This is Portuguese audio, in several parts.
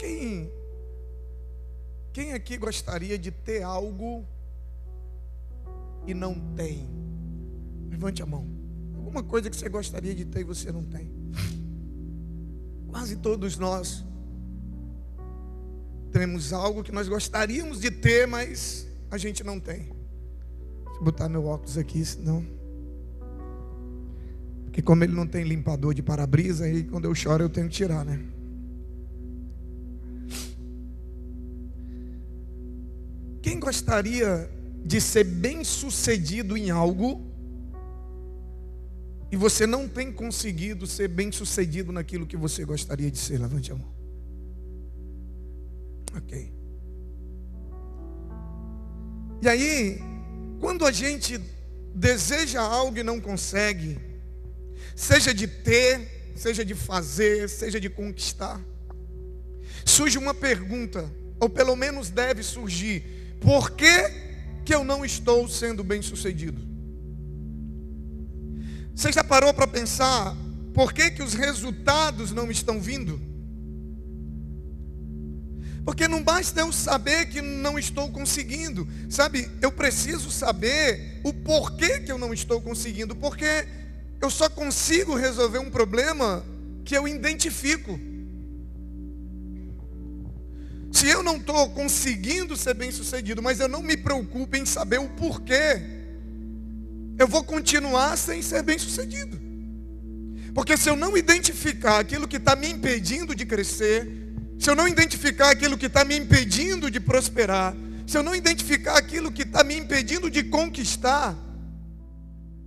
Quem, quem aqui gostaria de ter algo e não tem? Levante a mão. Alguma coisa que você gostaria de ter e você não tem. Quase todos nós temos algo que nós gostaríamos de ter, mas a gente não tem. Deixa eu botar meu óculos aqui, senão. Porque como ele não tem limpador de para-brisa, aí quando eu choro eu tenho que tirar, né? Gostaria de ser bem sucedido em algo e você não tem conseguido ser bem sucedido naquilo que você gostaria de ser? Levante a mão. Ok. E aí, quando a gente deseja algo e não consegue, seja de ter, seja de fazer, seja de conquistar, surge uma pergunta, ou pelo menos deve surgir: por que, que eu não estou sendo bem sucedido? Você já parou para pensar por que, que os resultados não estão vindo? Porque não basta eu saber que não estou conseguindo, sabe? Eu preciso saber o porquê que eu não estou conseguindo, porque eu só consigo resolver um problema que eu identifico. Se eu não estou conseguindo ser bem sucedido, mas eu não me preocupo em saber o porquê, eu vou continuar sem ser bem sucedido. Porque se eu não identificar aquilo que está me impedindo de crescer, se eu não identificar aquilo que está me impedindo de prosperar, se eu não identificar aquilo que está me impedindo de conquistar,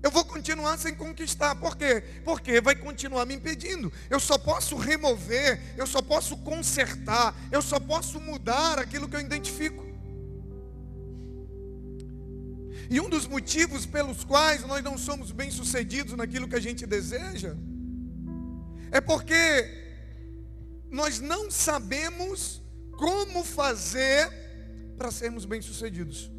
eu vou continuar sem conquistar. Por quê? Porque vai continuar me impedindo. Eu só posso remover, eu só posso consertar, eu só posso mudar aquilo que eu identifico. E um dos motivos pelos quais nós não somos bem-sucedidos naquilo que a gente deseja é porque nós não sabemos como fazer para sermos bem-sucedidos.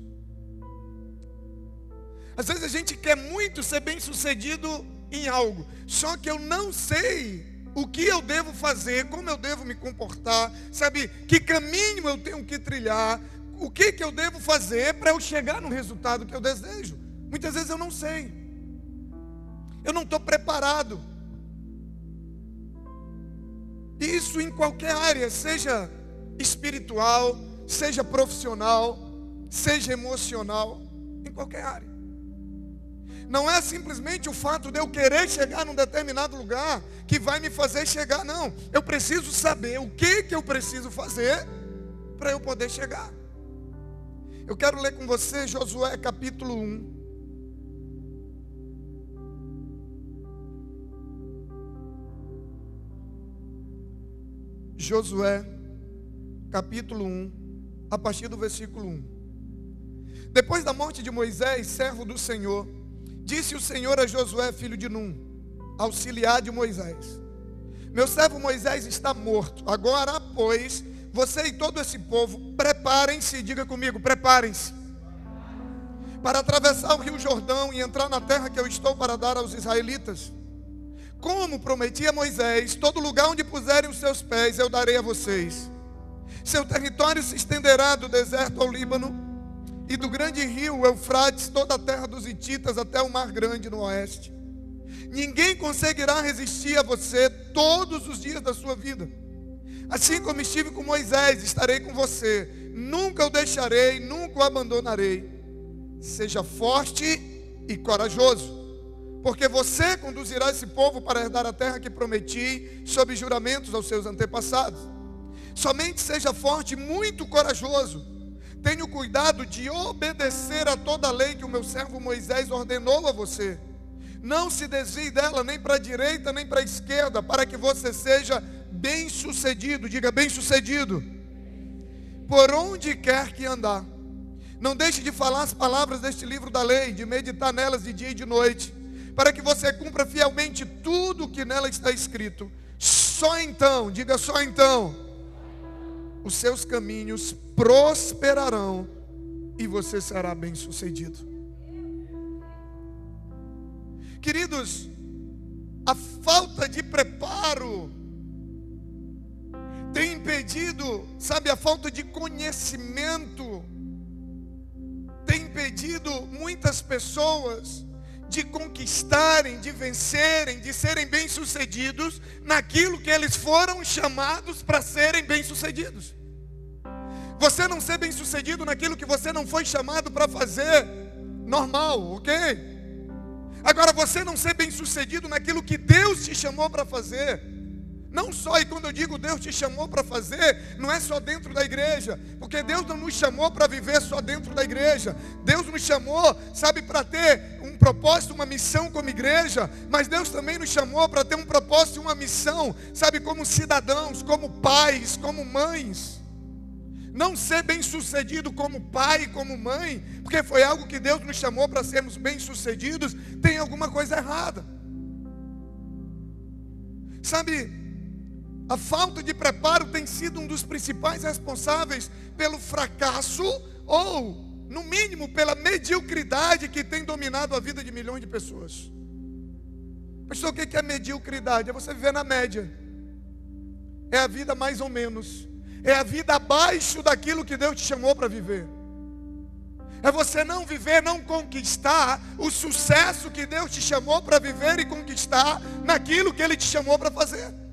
Às vezes a gente quer muito ser bem sucedido em algo, só que eu não sei o que eu devo fazer, como eu devo me comportar, sabe, que caminho eu tenho que trilhar, o que, que eu devo fazer para eu chegar no resultado que eu desejo. Muitas vezes eu não sei, eu não estou preparado. Isso em qualquer área, seja espiritual, seja profissional, seja emocional, em qualquer área. Não é simplesmente o fato de eu querer chegar num determinado lugar que vai me fazer chegar, não. Eu preciso saber o que, que eu preciso fazer para eu poder chegar. Eu quero ler com você Josué capítulo 1. Josué capítulo 1, a partir do versículo 1. Depois da morte de Moisés, servo do Senhor, Disse o Senhor a Josué, filho de Num, auxiliar de Moisés: Meu servo Moisés está morto. Agora, pois, você e todo esse povo, preparem-se, diga comigo, preparem-se, para atravessar o rio Jordão e entrar na terra que eu estou para dar aos israelitas. Como prometi a Moisés, todo lugar onde puserem os seus pés eu darei a vocês. Seu território se estenderá do deserto ao Líbano e do grande rio Eufrates, toda a terra dos Hititas até o mar grande no oeste. Ninguém conseguirá resistir a você todos os dias da sua vida. Assim como estive com Moisés, estarei com você. Nunca o deixarei, nunca o abandonarei. Seja forte e corajoso, porque você conduzirá esse povo para herdar a terra que prometi, sob juramentos aos seus antepassados. Somente seja forte muito corajoso Tenho cuidado de obedecer a toda a lei que o meu servo Moisés ordenou a você. Não se desvie dela nem para a direita nem para a esquerda, para que você seja bem sucedido. Diga bem sucedido. Por onde quer que andar. Não deixe de falar as palavras deste livro da lei, de meditar nelas de dia e de noite, para que você cumpra fielmente tudo o que nela está escrito. Só então, diga só então os seus caminhos prosperarão e você será bem-sucedido. Queridos, a falta de preparo tem impedido, sabe, a falta de conhecimento tem impedido muitas pessoas de conquistarem, de vencerem, de serem bem-sucedidos naquilo que eles foram chamados para serem bem-sucedidos. Você não ser bem-sucedido naquilo que você não foi chamado para fazer, normal, ok? Agora, você não ser bem-sucedido naquilo que Deus te chamou para fazer, não só, e quando eu digo Deus te chamou para fazer, não é só dentro da igreja, porque Deus não nos chamou para viver só dentro da igreja. Deus nos chamou, sabe, para ter um propósito, uma missão como igreja, mas Deus também nos chamou para ter um propósito e uma missão, sabe, como cidadãos, como pais, como mães. Não ser bem-sucedido como pai, como mãe, porque foi algo que Deus nos chamou para sermos bem-sucedidos, tem alguma coisa errada. Sabe, a falta de preparo tem sido um dos principais responsáveis pelo fracasso ou, no mínimo, pela mediocridade que tem dominado a vida de milhões de pessoas. Pastor, o que é mediocridade? É você viver na média. É a vida mais ou menos. É a vida abaixo daquilo que Deus te chamou para viver. É você não viver, não conquistar o sucesso que Deus te chamou para viver e conquistar naquilo que Ele te chamou para fazer.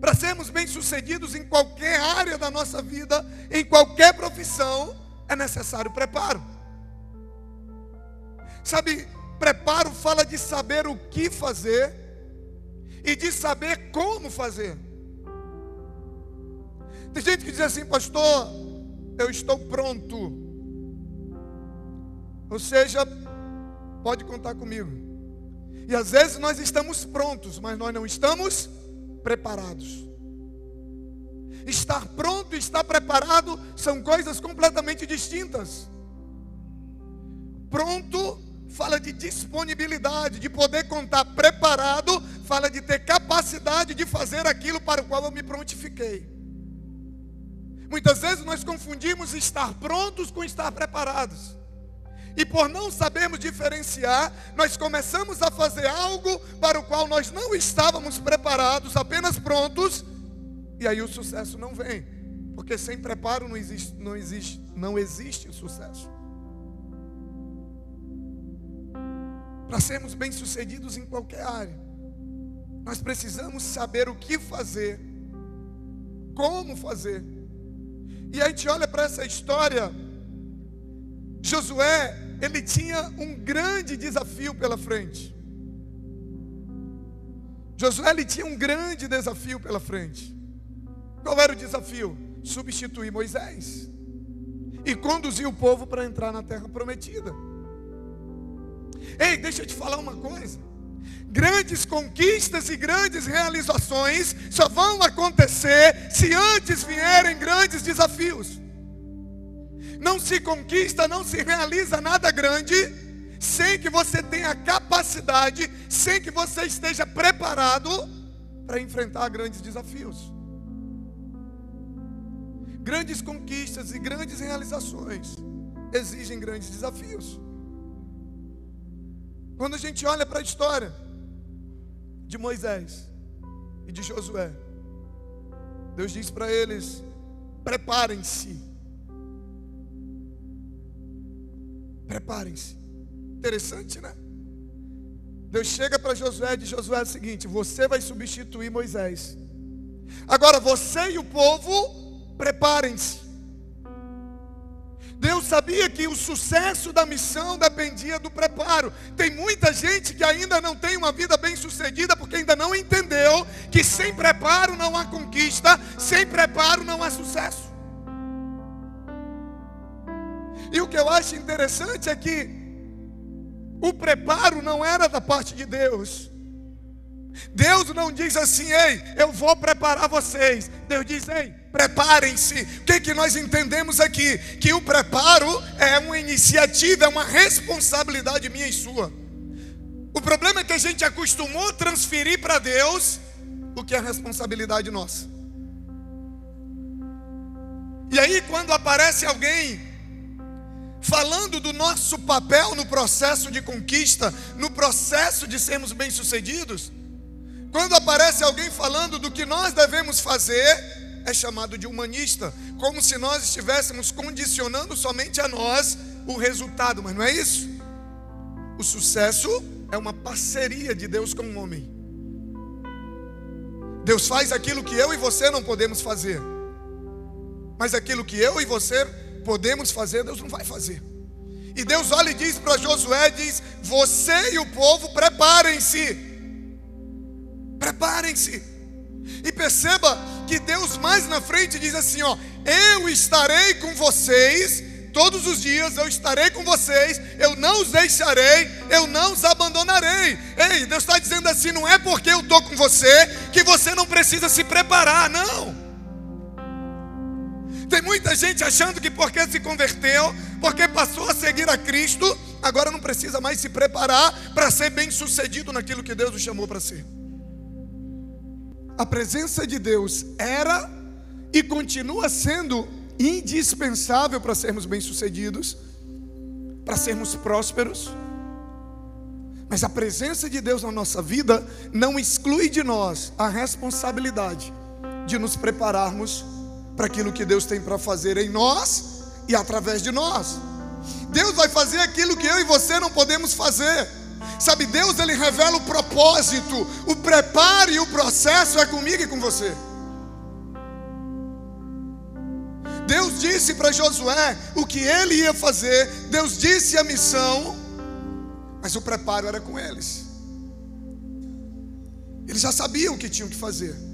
Para sermos bem-sucedidos em qualquer área da nossa vida, em qualquer profissão, é necessário preparo. Sabe, preparo fala de saber o que fazer e de saber como fazer. Tem gente que diz assim, pastor, eu estou pronto. Ou seja, pode contar comigo. E às vezes nós estamos prontos, mas nós não estamos preparados. Estar pronto e estar preparado são coisas completamente distintas. Pronto fala de disponibilidade, de poder contar preparado, fala de ter capacidade de fazer aquilo para o qual eu me prontifiquei. Muitas vezes nós confundimos estar prontos com estar preparados. E por não sabermos diferenciar, nós começamos a fazer algo para o qual nós não estávamos preparados, apenas prontos, e aí o sucesso não vem. Porque sem preparo não existe, não existe, não existe o sucesso. Para sermos bem-sucedidos em qualquer área, nós precisamos saber o que fazer, como fazer. E a gente olha para essa história Josué, ele tinha um grande desafio pela frente. Josué ele tinha um grande desafio pela frente. Qual era o desafio? Substituir Moisés e conduzir o povo para entrar na terra prometida. Ei, deixa eu te falar uma coisa. Grandes conquistas e grandes realizações só vão acontecer se antes vierem grandes desafios. Não se conquista, não se realiza nada grande sem que você tenha capacidade, sem que você esteja preparado para enfrentar grandes desafios. Grandes conquistas e grandes realizações exigem grandes desafios. Quando a gente olha para a história de Moisés e de Josué, Deus diz para eles: preparem-se Preparem-se. Interessante, né? Deus chega para Josué e diz: Josué é o seguinte: você vai substituir Moisés. Agora você e o povo, preparem-se. Deus sabia que o sucesso da missão dependia do preparo. Tem muita gente que ainda não tem uma vida bem sucedida porque ainda não entendeu que sem preparo não há conquista, sem preparo não há sucesso. E o que eu acho interessante é que o preparo não era da parte de Deus. Deus não diz assim, ei, eu vou preparar vocês. Deus diz, ei, preparem-se. O que, que nós entendemos aqui? Que o preparo é uma iniciativa, é uma responsabilidade minha e sua. O problema é que a gente acostumou transferir para Deus o que é responsabilidade nossa. E aí, quando aparece alguém falando do nosso papel no processo de conquista, no processo de sermos bem-sucedidos, Quando aparece alguém falando do que nós devemos fazer, é chamado de humanista, como se nós estivéssemos condicionando somente a nós o resultado, mas não é isso. O sucesso é uma parceria de Deus com o homem. Deus faz aquilo que eu e você não podemos fazer. Mas aquilo que eu e você podemos fazer, Deus não vai fazer. E Deus olha e diz para Josué: diz, você e o povo preparem-se. Preparem-se. E perceba que Deus mais na frente diz assim: ó, eu estarei com vocês todos os dias eu estarei com vocês, eu não os deixarei, eu não os abandonarei. Ei, Deus está dizendo assim: não é porque eu estou com você que você não precisa se preparar, não. Tem muita gente achando que porque se converteu, porque passou a seguir a Cristo, agora não precisa mais se preparar para ser bem sucedido naquilo que Deus o chamou para ser. A presença de Deus era e continua sendo indispensável para sermos bem-sucedidos, para sermos prósperos. Mas a presença de Deus na nossa vida não exclui de nós a responsabilidade de nos prepararmos para aquilo que Deus tem para fazer em nós e através de nós. Deus vai fazer aquilo que eu e você não podemos fazer. Sabe, Deus ele revela o propósito, o preparo e o processo é comigo e com você. Deus disse para Josué o que ele ia fazer, Deus disse a missão, mas o preparo era com eles. Eles já sabiam o que tinham que fazer.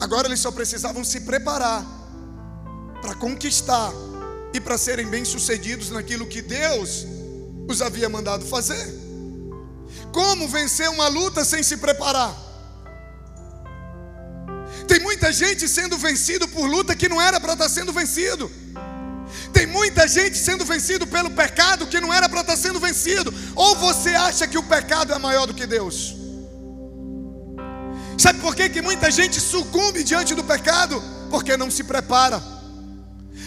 Agora eles só precisavam se preparar para conquistar e para serem bem-sucedidos naquilo que Deus os havia mandado fazer. Como vencer uma luta sem se preparar? Tem muita gente sendo vencido por luta que não era para estar tá sendo vencido. Tem muita gente sendo vencido pelo pecado que não era para estar tá sendo vencido. Ou você acha que o pecado é maior do que Deus? Sabe por que, que muita gente sucumbe diante do pecado? Porque não se prepara.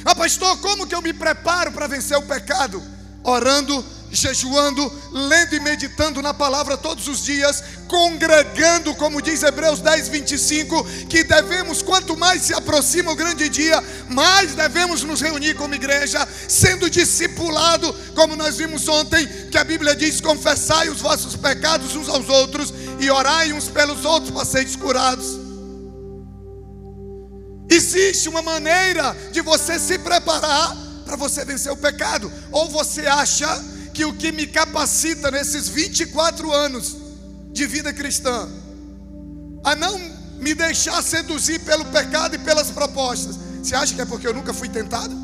Ah, pastor, como que eu me preparo para vencer o pecado? Orando, jejuando, lendo e meditando na palavra todos os dias, congregando, como diz Hebreus 10, 25, que devemos, quanto mais se aproxima o grande dia, mais devemos nos reunir como igreja, sendo discipulado, como nós vimos ontem, que a Bíblia diz: confessai os vossos pecados uns aos outros e orai uns pelos outros para serem curados. Existe uma maneira de você se preparar para você vencer o pecado, ou você acha que o que me capacita nesses 24 anos de vida cristã a não me deixar seduzir pelo pecado e pelas propostas. Você acha que é porque eu nunca fui tentado?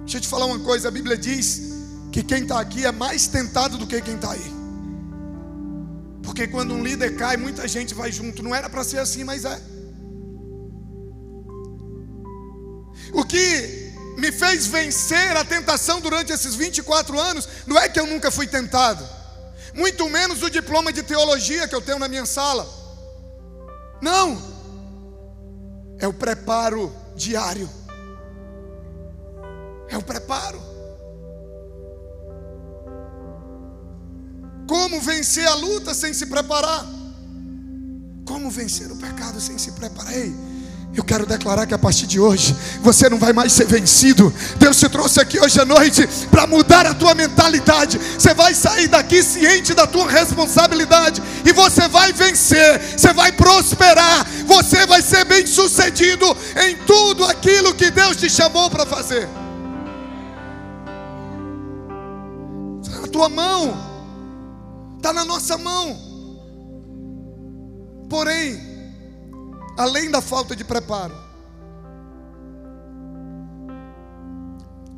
Deixa eu te falar uma coisa: a Bíblia diz que quem está aqui é mais tentado do que quem está aí. Porque quando um líder cai, muita gente vai junto. Não era para ser assim, mas é. O que me fez vencer a tentação durante esses 24 anos, não é que eu nunca fui tentado, muito menos o diploma de teologia que eu tenho na minha sala. Não, é o preparo diário, é o preparo. Como vencer a luta sem se preparar? Como vencer o pecado sem se preparar? Ei, eu quero declarar que a partir de hoje você não vai mais ser vencido. Deus te trouxe aqui hoje à noite para mudar a tua mentalidade. Você vai sair daqui ciente da tua responsabilidade e você vai vencer, você vai prosperar, você vai ser bem-sucedido em tudo aquilo que Deus te chamou para fazer. Está na tua mão, está na nossa mão. Porém, além da falta de preparo.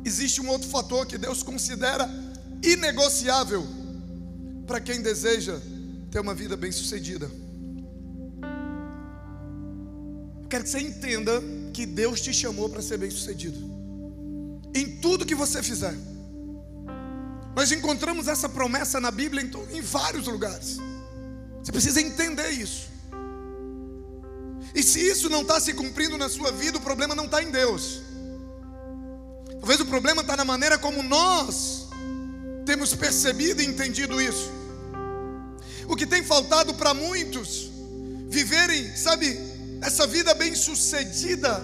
Existe um outro fator que Deus considera inegociável para quem deseja ter uma vida bem-sucedida. Quero que você entenda que Deus te chamou para ser bem-sucedido em tudo que você fizer. Nós encontramos essa promessa na Bíblia em, vários lugares. Você precisa entender isso. E se isso não está se cumprindo na sua vida, o problema não está em Deus. Talvez o problema está na maneira como nós temos percebido e entendido isso. O que tem faltado para muitos viverem, sabe, essa vida bem-sucedida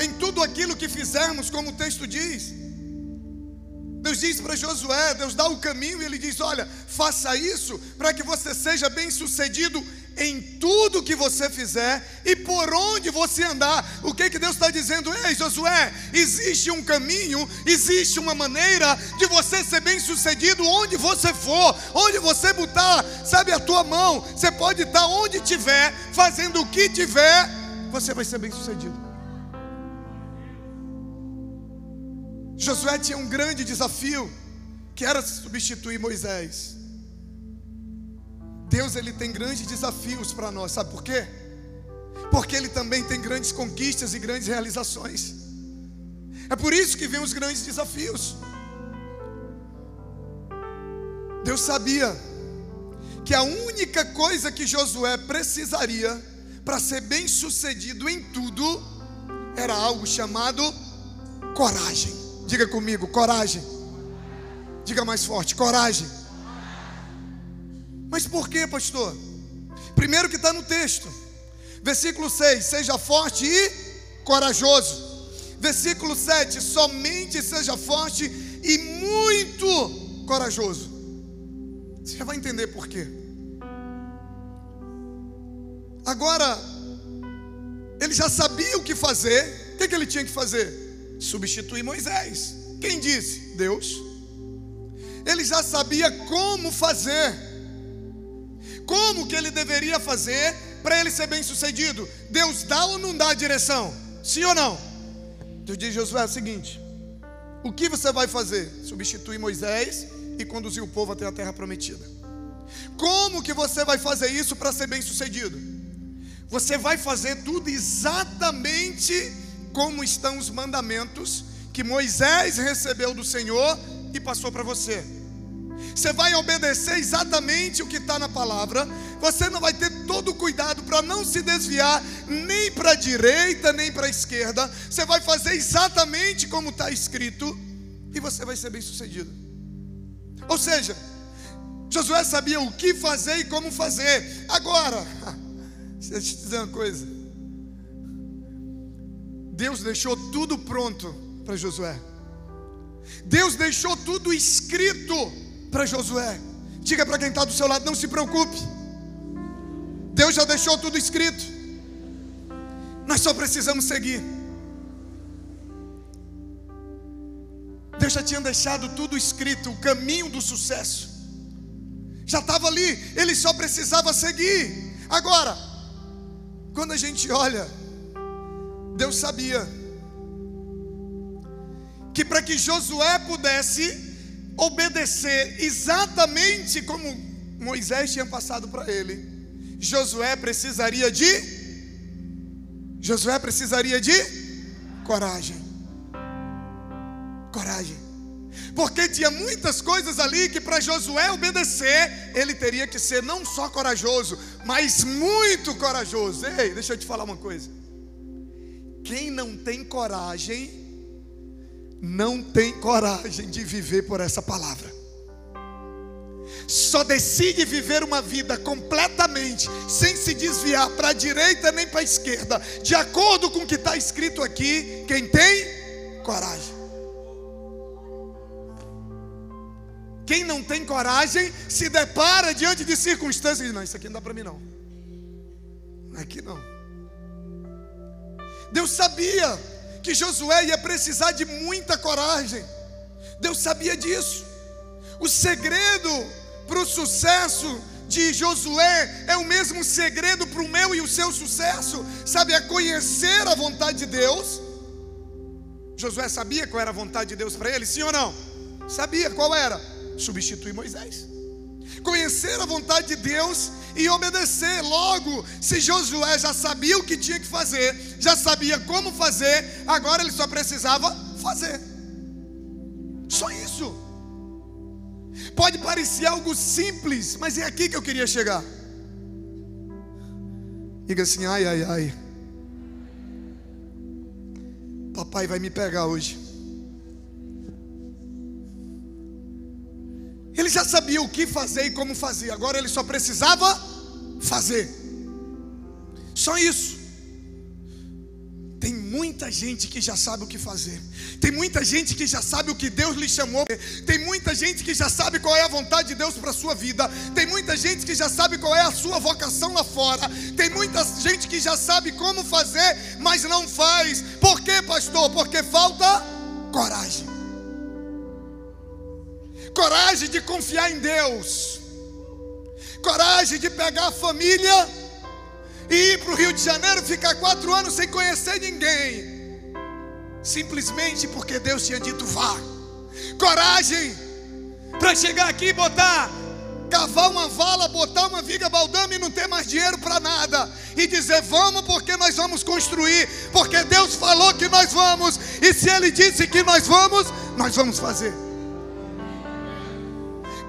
em tudo aquilo que fizermos, como o texto diz. Deus diz para Josué, Deus dá o caminho e ele diz: Olha, faça isso para que você seja bem sucedido em tudo que você fizer e por onde você andar. O que, que Deus está dizendo? Ei, Josué, existe um caminho, existe uma maneira de você ser bem sucedido onde você for, onde você botar, sabe, a tua mão. Você pode estar onde tiver, fazendo o que tiver, você vai ser bem sucedido. Josué tinha um grande desafio, que era substituir Moisés. Deus ele tem grandes desafios para nós, sabe por quê? Porque ele também tem grandes conquistas e grandes realizações. É por isso que vem os grandes desafios. Deus sabia que a única coisa que Josué precisaria para ser bem sucedido em tudo era algo chamado coragem. Diga comigo, coragem. Diga mais forte, coragem. Mas por que, pastor? Primeiro que está no texto, versículo 6: seja forte e corajoso. Versículo 7: somente seja forte e muito corajoso. Você já vai entender por quê. Agora, ele já sabia o que fazer, o que, que ele tinha que fazer? substituir Moisés. Quem disse? Deus. Ele já sabia como fazer. Como que ele deveria fazer para ele ser bem sucedido? Deus dá ou não dá a direção? Sim ou não? Deus diz Josué é o seguinte: o que você vai fazer? Substituir Moisés e conduzir o povo até a terra prometida. Como que você vai fazer isso para ser bem sucedido? Você vai fazer tudo exatamente como estão os mandamentos que Moisés recebeu do Senhor e passou para você. Você vai obedecer exatamente o que está na palavra. Você não vai ter todo o cuidado para não se desviar nem para a direita nem para a esquerda. Você vai fazer exatamente como está escrito e você vai ser bem sucedido. Ou seja, Josué sabia o que fazer e como fazer. Agora, deixa eu te dizer uma coisa. Deus deixou tudo pronto para Josué. Deus deixou tudo escrito para Josué. Diga para quem está do seu lado: não se preocupe. Deus já deixou tudo escrito. Nós só precisamos seguir. Deus já tinha deixado tudo escrito, o caminho do sucesso. Já estava ali, ele só precisava seguir. Agora, quando a gente olha Deus sabia que para que Josué pudesse obedecer exatamente como Moisés tinha passado para ele, Josué precisaria de Josué precisaria de coragem. Coragem. Porque tinha muitas coisas ali que para Josué obedecer, ele teria que ser não só corajoso, mas muito corajoso. Ei, deixa eu te falar uma coisa. Quem não tem coragem, não tem coragem de viver por essa palavra. Só decide viver uma vida completamente, sem se desviar para a direita nem para a esquerda, de acordo com o que está escrito aqui, quem tem coragem. Quem não tem coragem se depara diante de circunstâncias e diz: Não, isso aqui não dá para mim, não. Aqui não. Deus sabia que Josué ia precisar de muita coragem. Deus sabia disso. O segredo para o sucesso de Josué é o mesmo segredo para o meu e o seu sucesso, sabe? É conhecer a vontade de Deus. Josué sabia qual era a vontade de Deus para ele, sim ou não? Sabia qual era? Substituir Moisés. Conhecer a vontade de Deus e obedecer. Logo, se Josué já sabia o que tinha que fazer, já sabia como fazer, agora ele só precisava fazer. Só isso. Pode parecer algo simples, mas é aqui que eu queria chegar. Diga assim: ai, ai, ai. Papai vai me pegar hoje. Ele já sabia o que fazer e como fazer, agora ele só precisava fazer. Só isso. Tem muita gente que já sabe o que fazer. Tem muita gente que já sabe o que Deus lhe chamou. Tem muita gente que já sabe qual é a vontade de Deus para a sua vida. Tem muita gente que já sabe qual é a sua vocação lá fora. Tem muita gente que já sabe como fazer, mas não faz. Por quê, pastor? Porque falta coragem. Coragem de confiar em Deus. Coragem de pegar a família e ir para o Rio de Janeiro, ficar quatro anos sem conhecer ninguém, simplesmente porque Deus tinha dito vá. Coragem para chegar aqui e botar, cavar uma vala, botar uma viga baldame e não ter mais dinheiro para nada, e dizer vamos porque nós vamos construir, porque Deus falou que nós vamos, e se Ele disse que nós vamos, nós vamos fazer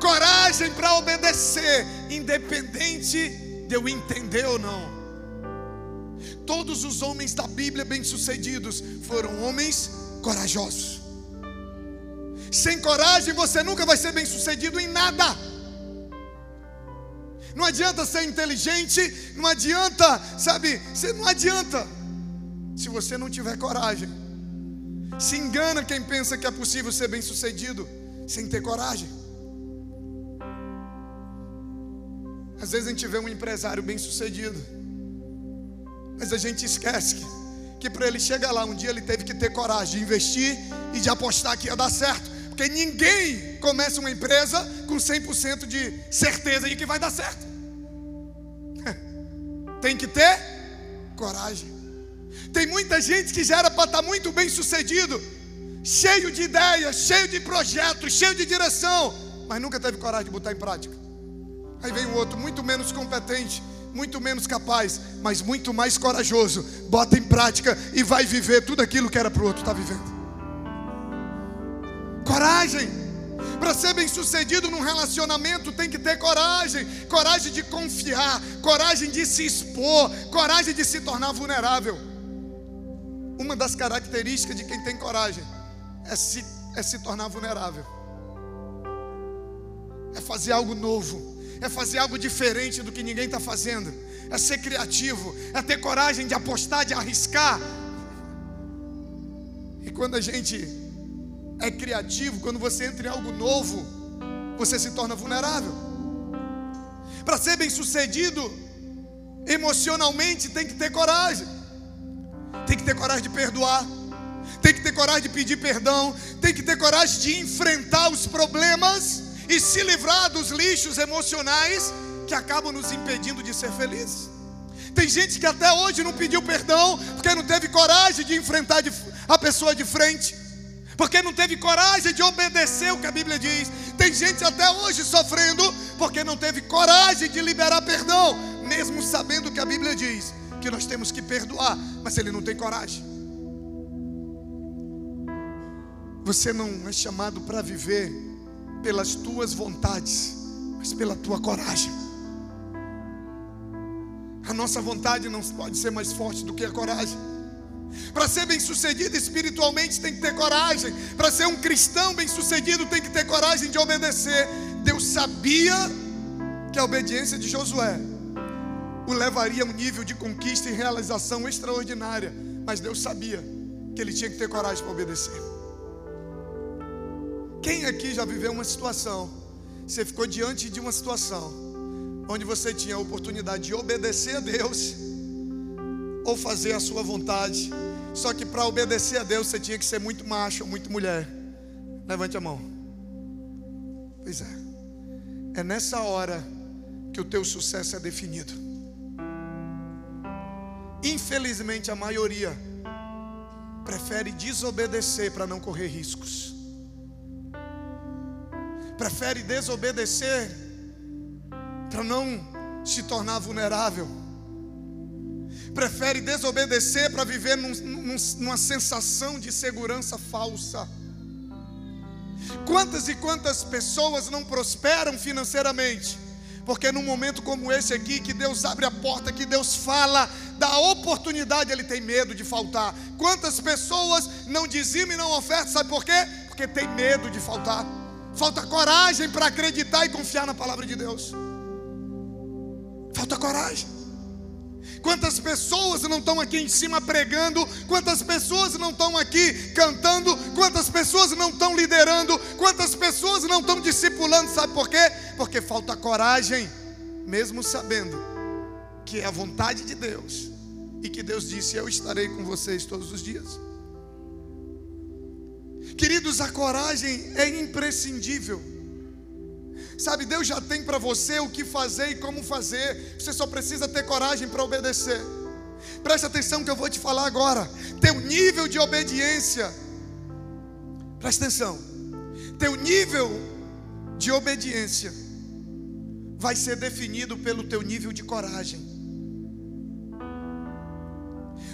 coragem para obedecer, independente de eu entender ou não. Todos os homens da Bíblia bem-sucedidos foram homens corajosos. Sem coragem você nunca vai ser bem-sucedido em nada. Não adianta ser inteligente, não adianta, sabe? Você não adianta se você não tiver coragem. Se engana quem pensa que é possível ser bem-sucedido sem ter coragem. Às vezes a gente vê um empresário bem-sucedido mas a gente esquece que, que para ele chegar lá, um dia ele teve que ter coragem de investir e de apostar que ia dar certo. Porque ninguém começa uma empresa com 100% de certeza de que vai dar certo. Tem que ter coragem. Tem muita gente que já era para estar tá muito bem sucedido, cheio de ideias, cheio de projetos, cheio de direção, mas nunca teve coragem de botar em prática. Aí vem o outro, muito menos competente, muito menos capaz, mas muito mais corajoso. Bota em prática e vai viver tudo aquilo que era para o outro estar tá vivendo. Coragem. Para ser bem sucedido num relacionamento tem que ter coragem, coragem de confiar, coragem de se expor, coragem de se tornar vulnerável. Uma das características de quem tem coragem é se, é se tornar vulnerável, é fazer algo novo, é fazer algo diferente do que ninguém está fazendo, é ser criativo, é ter coragem de apostar, de arriscar. E quando a gente é criativo, quando você entra em algo novo, você se torna vulnerável. Para ser bem sucedido, emocionalmente, tem que ter coragem, tem que ter coragem de perdoar, tem que ter coragem de pedir perdão, tem que ter coragem de enfrentar os problemas e se livrar dos lixos emocionais que acabam nos impedindo de ser felizes. Tem gente que até hoje não pediu perdão porque não teve coragem de enfrentar a pessoa de frente, porque não teve coragem de obedecer o que a Bíblia diz. Tem gente até hoje sofrendo porque não teve coragem de liberar perdão, mesmo sabendo que a Bíblia diz que nós temos que perdoar, mas ele não tem coragem. Você não é chamado para viver pelas tuas vontades, mas pela tua coragem. A nossa vontade não pode ser mais forte do que a coragem. Para ser bem sucedido espiritualmente tem que ter coragem. Para ser um cristão bem sucedido tem que ter coragem de obedecer. Deus sabia que a obediência de Josué o levaria a um nível de conquista e realização extraordinária. Mas Deus sabia que ele tinha que ter coragem para obedecer. Quem aqui já viveu uma situação? Você ficou diante de uma situação onde você tinha a oportunidade de obedecer a Deus ou fazer a sua vontade. Só que para obedecer a Deus você tinha que ser muito macho ou muito mulher. Levante a mão. Pois é. É nessa hora que o teu sucesso é definido. Infelizmente a maioria prefere desobedecer para não correr riscos prefere desobedecer para não se tornar vulnerável, prefere desobedecer para viver num, num, numa sensação de segurança falsa. Quantas e quantas pessoas não prosperam financeiramente? Porque num momento como esse aqui, que Deus abre a porta, que Deus fala, da oportunidade, ele tem medo de faltar. Quantas pessoas não dizimam e não ofertam, sabe por quê? Porque tem medo de faltar. Falta coragem para acreditar e confiar na palavra de Deus. Falta coragem. Quantas pessoas não estão aqui em cima pregando? Quantas pessoas não estão aqui cantando? Quantas pessoas não estão liderando? Quantas pessoas não estão discipulando? Sabe por quê? Porque falta coragem, mesmo sabendo que é a vontade de Deus e que Deus disse: Eu estarei com vocês todos os dias. Queridos, a coragem é imprescindível. Sabe, Deus já tem para você o que fazer e como fazer. Você só precisa ter coragem para obedecer. Preste atenção que eu vou te falar agora. Teu nível de obediência. Preste atenção. Teu nível de obediência vai ser definido pelo teu nível de coragem.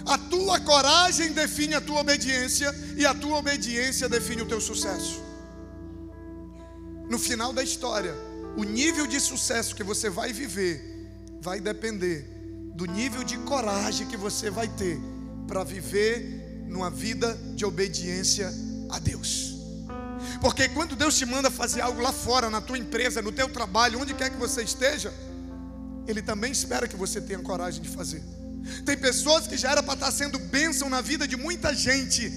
A tua coragem define a tua obediência e a tua obediência define o teu sucesso no final da história, o nível de sucesso que você vai viver vai depender do nível de coragem que você vai ter para viver numa vida de obediência a Deus. Porque quando Deus te manda fazer algo lá fora, na tua empresa, no teu trabalho, onde quer que você esteja, Ele também espera que você tenha coragem de fazer. Tem pessoas que já era para estar sendo bênção na vida de muita gente,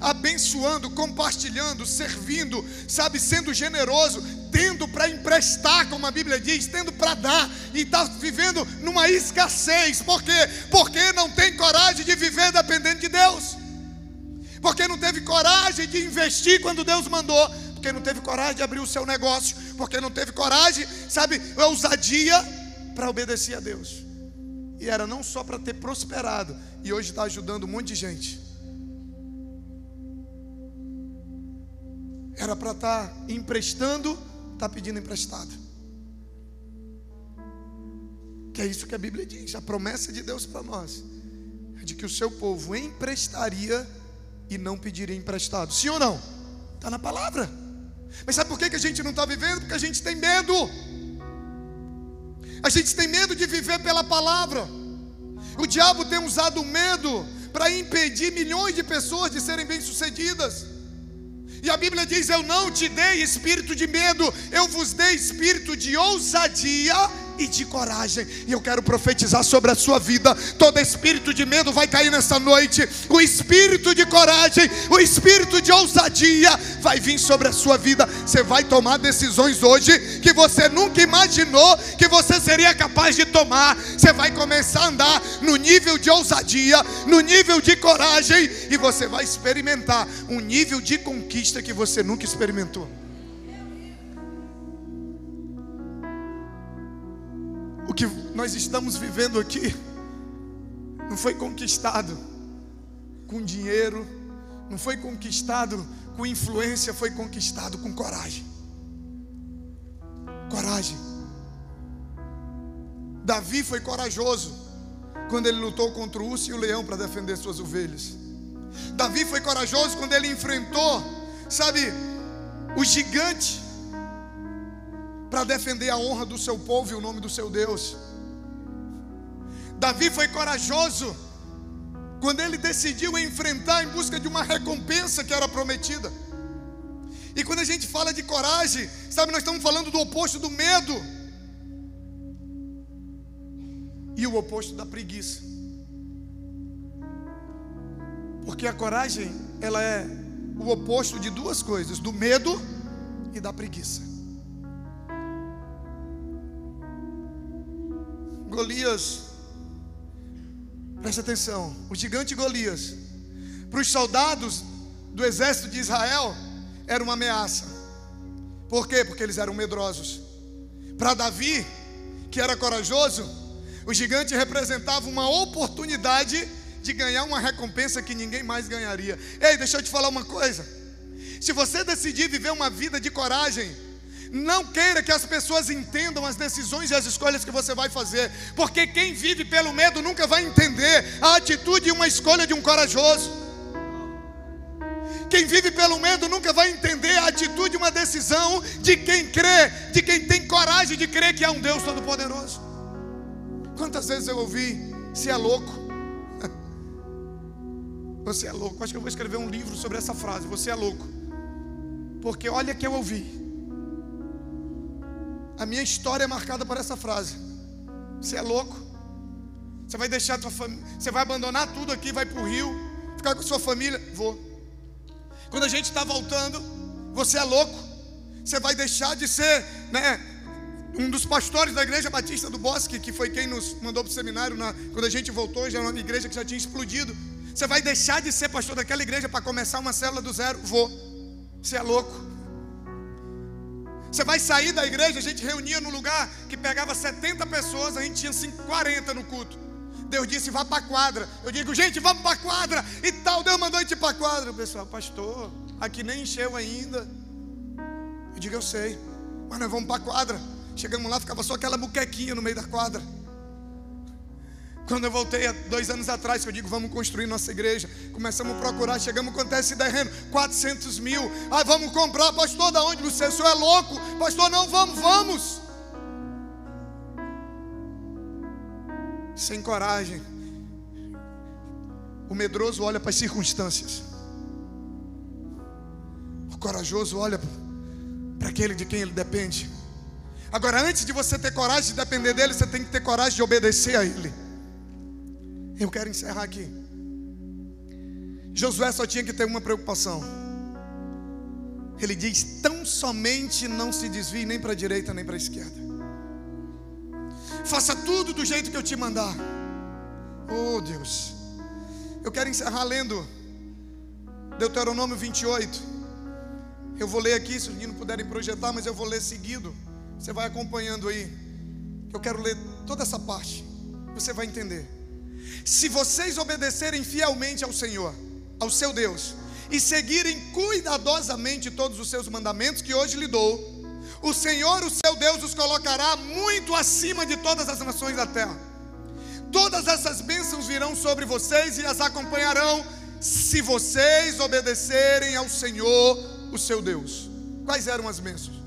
abençoando, compartilhando, servindo, sabe, sendo generoso, tendo para emprestar, como a Bíblia diz, tendo para dar, e está vivendo numa escassez, por quê? Porque não tem coragem de viver dependendo de Deus, porque não teve coragem de investir quando Deus mandou, porque não teve coragem de abrir o seu negócio, porque não teve coragem, sabe, ousadia para obedecer a Deus. E era não só para ter prosperado, e hoje está ajudando um monte de gente. Era para estar tá emprestando, está pedindo emprestado. Que é isso que a Bíblia diz. A promessa de Deus para nós é de que o seu povo emprestaria e não pediria emprestado. Sim ou não? Está na palavra. Mas sabe por que, que a gente não está vivendo? Porque a gente tem medo. A gente tem medo de viver pela palavra. O diabo tem usado o medo para impedir milhões de pessoas de serem bem-sucedidas. E a Bíblia diz: Eu não te dei espírito de medo, eu vos dei espírito de ousadia e de coragem. E eu quero profetizar sobre a sua vida. Todo espírito de medo vai cair nessa noite. O espírito de coragem, o espírito de ousadia vai vir sobre a sua vida. Você vai tomar decisões hoje que você nunca imaginou que você seria capaz de tomar. Você vai começar a andar no nível de ousadia, no nível de coragem e você vai experimentar um nível de conquista que você nunca experimentou. Nós estamos vivendo aqui não foi conquistado com dinheiro, não foi conquistado com influência, foi conquistado com coragem. Coragem. Davi foi corajoso quando ele lutou contra o urso e o leão para defender suas ovelhas. Davi foi corajoso quando ele enfrentou, sabe, o gigante para defender a honra do seu povo e o nome do seu Deus. Davi foi corajoso quando ele decidiu enfrentar em busca de uma recompensa que era prometida. E quando a gente fala de coragem, sabe, nós estamos falando do oposto do medo e o oposto da preguiça. Porque a coragem, ela é o oposto de duas coisas: do medo e da preguiça. Golias, preste atenção, o gigante Golias, para os soldados do exército de Israel, era uma ameaça. Por quê? Porque eles eram medrosos. Para Davi, que era corajoso, o gigante representava uma oportunidade de ganhar uma recompensa que ninguém mais ganharia. Ei, deixa eu te falar uma coisa. Se você decidir viver uma vida de coragem, não queira que as pessoas entendam as decisões e as escolhas que você vai fazer, porque quem vive pelo medo nunca vai entender a atitude e uma escolha de um corajoso. Quem vive pelo medo nunca vai entender a atitude e uma decisão de quem crê, de quem tem coragem de crer que há um Deus Todo-Poderoso. Quantas vezes eu ouvi, se é louco, você é louco. Acho que eu vou escrever um livro sobre essa frase. Você é louco. Porque olha que eu ouvi. A minha história é marcada por essa frase. Você é louco? Você vai deixar tua família, você vai abandonar tudo aqui, vai para o rio, ficar com sua família? Vou. Quando a gente está voltando, você é louco? Você vai deixar de ser, né, um dos pastores da igreja Batista do Bosque, que foi quem nos mandou para o seminário na, quando a gente voltou, já era uma igreja que já tinha explodido. Você vai deixar de ser pastor daquela igreja para começar uma célula do zero? Vou. Você é louco? Você vai sair da igreja, a gente reunia num lugar que pegava 70 pessoas, a gente tinha 40 no culto. Deus disse, vá para a quadra. Eu digo, gente, vamos para a quadra e tal. Deus mandou a gente para a quadra. O pessoal, pastor, aqui nem encheu ainda. Eu digo, eu sei, mas nós vamos para a quadra. Chegamos lá, ficava só aquela buquequinha no meio da quadra. Quando eu voltei há dois anos atrás, que eu digo, vamos construir nossa igreja. Começamos a procurar, chegamos é esse terreno? 400 mil. Ah, vamos comprar, pastor, da onde você? O senhor é louco? Pastor, não, vamos, vamos. Sem coragem. O medroso olha para as circunstâncias. O corajoso olha para aquele de quem ele depende. Agora, antes de você ter coragem de depender dele, você tem que ter coragem de obedecer a ele. Eu quero encerrar aqui. Josué só tinha que ter uma preocupação. Ele diz: tão somente não se desvie nem para a direita nem para a esquerda. Faça tudo do jeito que eu te mandar. Oh Deus. Eu quero encerrar lendo Deuteronômio 28. Eu vou ler aqui, se os meninos puderem projetar, mas eu vou ler seguido. Você vai acompanhando aí. Eu quero ler toda essa parte. Você vai entender. Se vocês obedecerem fielmente ao Senhor, ao seu Deus, e seguirem cuidadosamente todos os seus mandamentos que hoje lhe dou, o Senhor, o seu Deus, os colocará muito acima de todas as nações da terra. Todas essas bênçãos virão sobre vocês e as acompanharão, se vocês obedecerem ao Senhor, o seu Deus. Quais eram as bênçãos?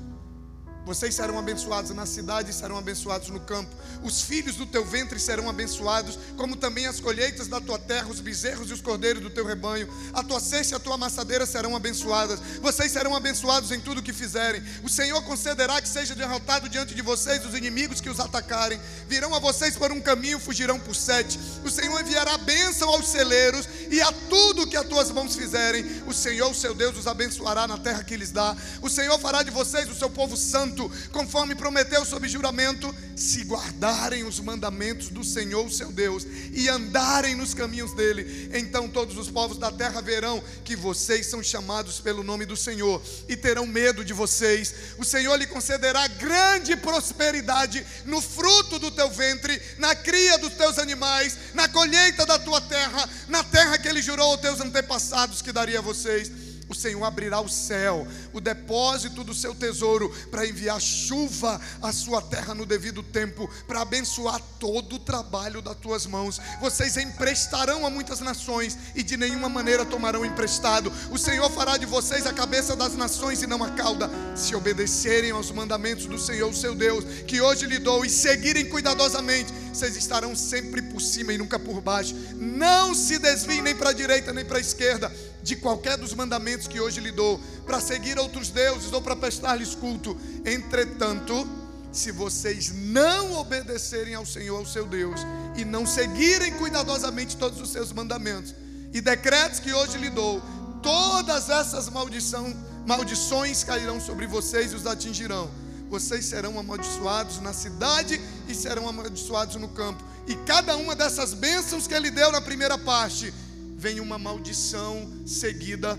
Vocês serão abençoados na cidade e serão abençoados no campo. Os filhos do teu ventre serão abençoados, como também as colheitas da tua terra, os bezerros e os cordeiros do teu rebanho. A tua cesta e a tua amassadeira serão abençoadas. Vocês serão abençoados em tudo o que fizerem. O Senhor concederá que seja derrotado diante de vocês os inimigos que os atacarem. Virão a vocês por um caminho, fugirão por sete. O Senhor enviará bênção aos celeiros e a tudo que as tuas mãos fizerem. O Senhor, o seu Deus, os abençoará na terra que lhes dá. O Senhor fará de vocês o seu povo santo conforme prometeu sob juramento, se guardarem os mandamentos do Senhor, seu Deus, e andarem nos caminhos dele, então todos os povos da terra verão que vocês são chamados pelo nome do Senhor e terão medo de vocês. O Senhor lhe concederá grande prosperidade no fruto do teu ventre, na cria dos teus animais, na colheita da tua terra, na terra que ele jurou aos teus antepassados que daria a vocês o Senhor abrirá o céu, o depósito do seu tesouro, para enviar chuva à sua terra no devido tempo, para abençoar todo o trabalho das tuas mãos. Vocês emprestarão a muitas nações e de nenhuma maneira tomarão emprestado. O Senhor fará de vocês a cabeça das nações e não a cauda, se obedecerem aos mandamentos do Senhor, seu Deus, que hoje lhe dou, e seguirem cuidadosamente. Vocês estarão sempre por cima e nunca por baixo. Não se desviem nem para a direita nem para a esquerda de qualquer dos mandamentos que hoje lhe dou, para seguir outros deuses ou para prestar-lhes culto. Entretanto, se vocês não obedecerem ao Senhor, ao seu Deus, e não seguirem cuidadosamente todos os seus mandamentos e decretos que hoje lhe dou, todas essas maldição, maldições cairão sobre vocês e os atingirão. Vocês serão amaldiçoados na cidade e serão amaldiçoados no campo. E cada uma dessas bênçãos que ele deu na primeira parte vem uma maldição seguida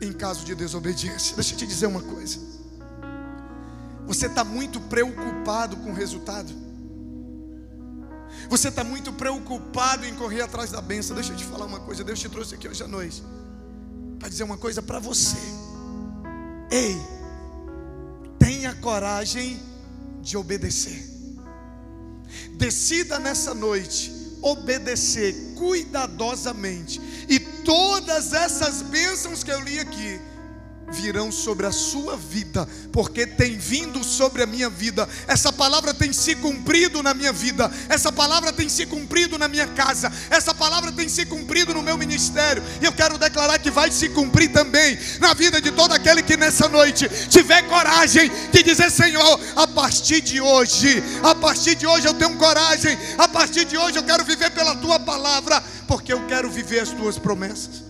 em caso de desobediência. Deixa eu te dizer uma coisa. Você está muito preocupado com o resultado. Você está muito preocupado em correr atrás da benção. Deixa eu te falar uma coisa. Deus te trouxe aqui hoje à noite para dizer uma coisa para você. Ei, tenha coragem de obedecer. Decida nessa noite obedecer cuidadosamente, e todas essas bênçãos que eu li aqui virão sobre a sua vida, porque tem vindo sobre a minha vida. Essa palavra tem se cumprido na minha vida, essa palavra tem se cumprido na minha casa, essa palavra tem se cumprido no meu ministério. E eu quero declarar que vai se cumprir também na vida de todo aquele que nessa noite tiver coragem de dizer: Senhor, a partir de hoje, a partir de hoje eu tenho coragem, a partir de hoje eu quero viver pela tua palavra, porque eu quero viver as tuas promessas.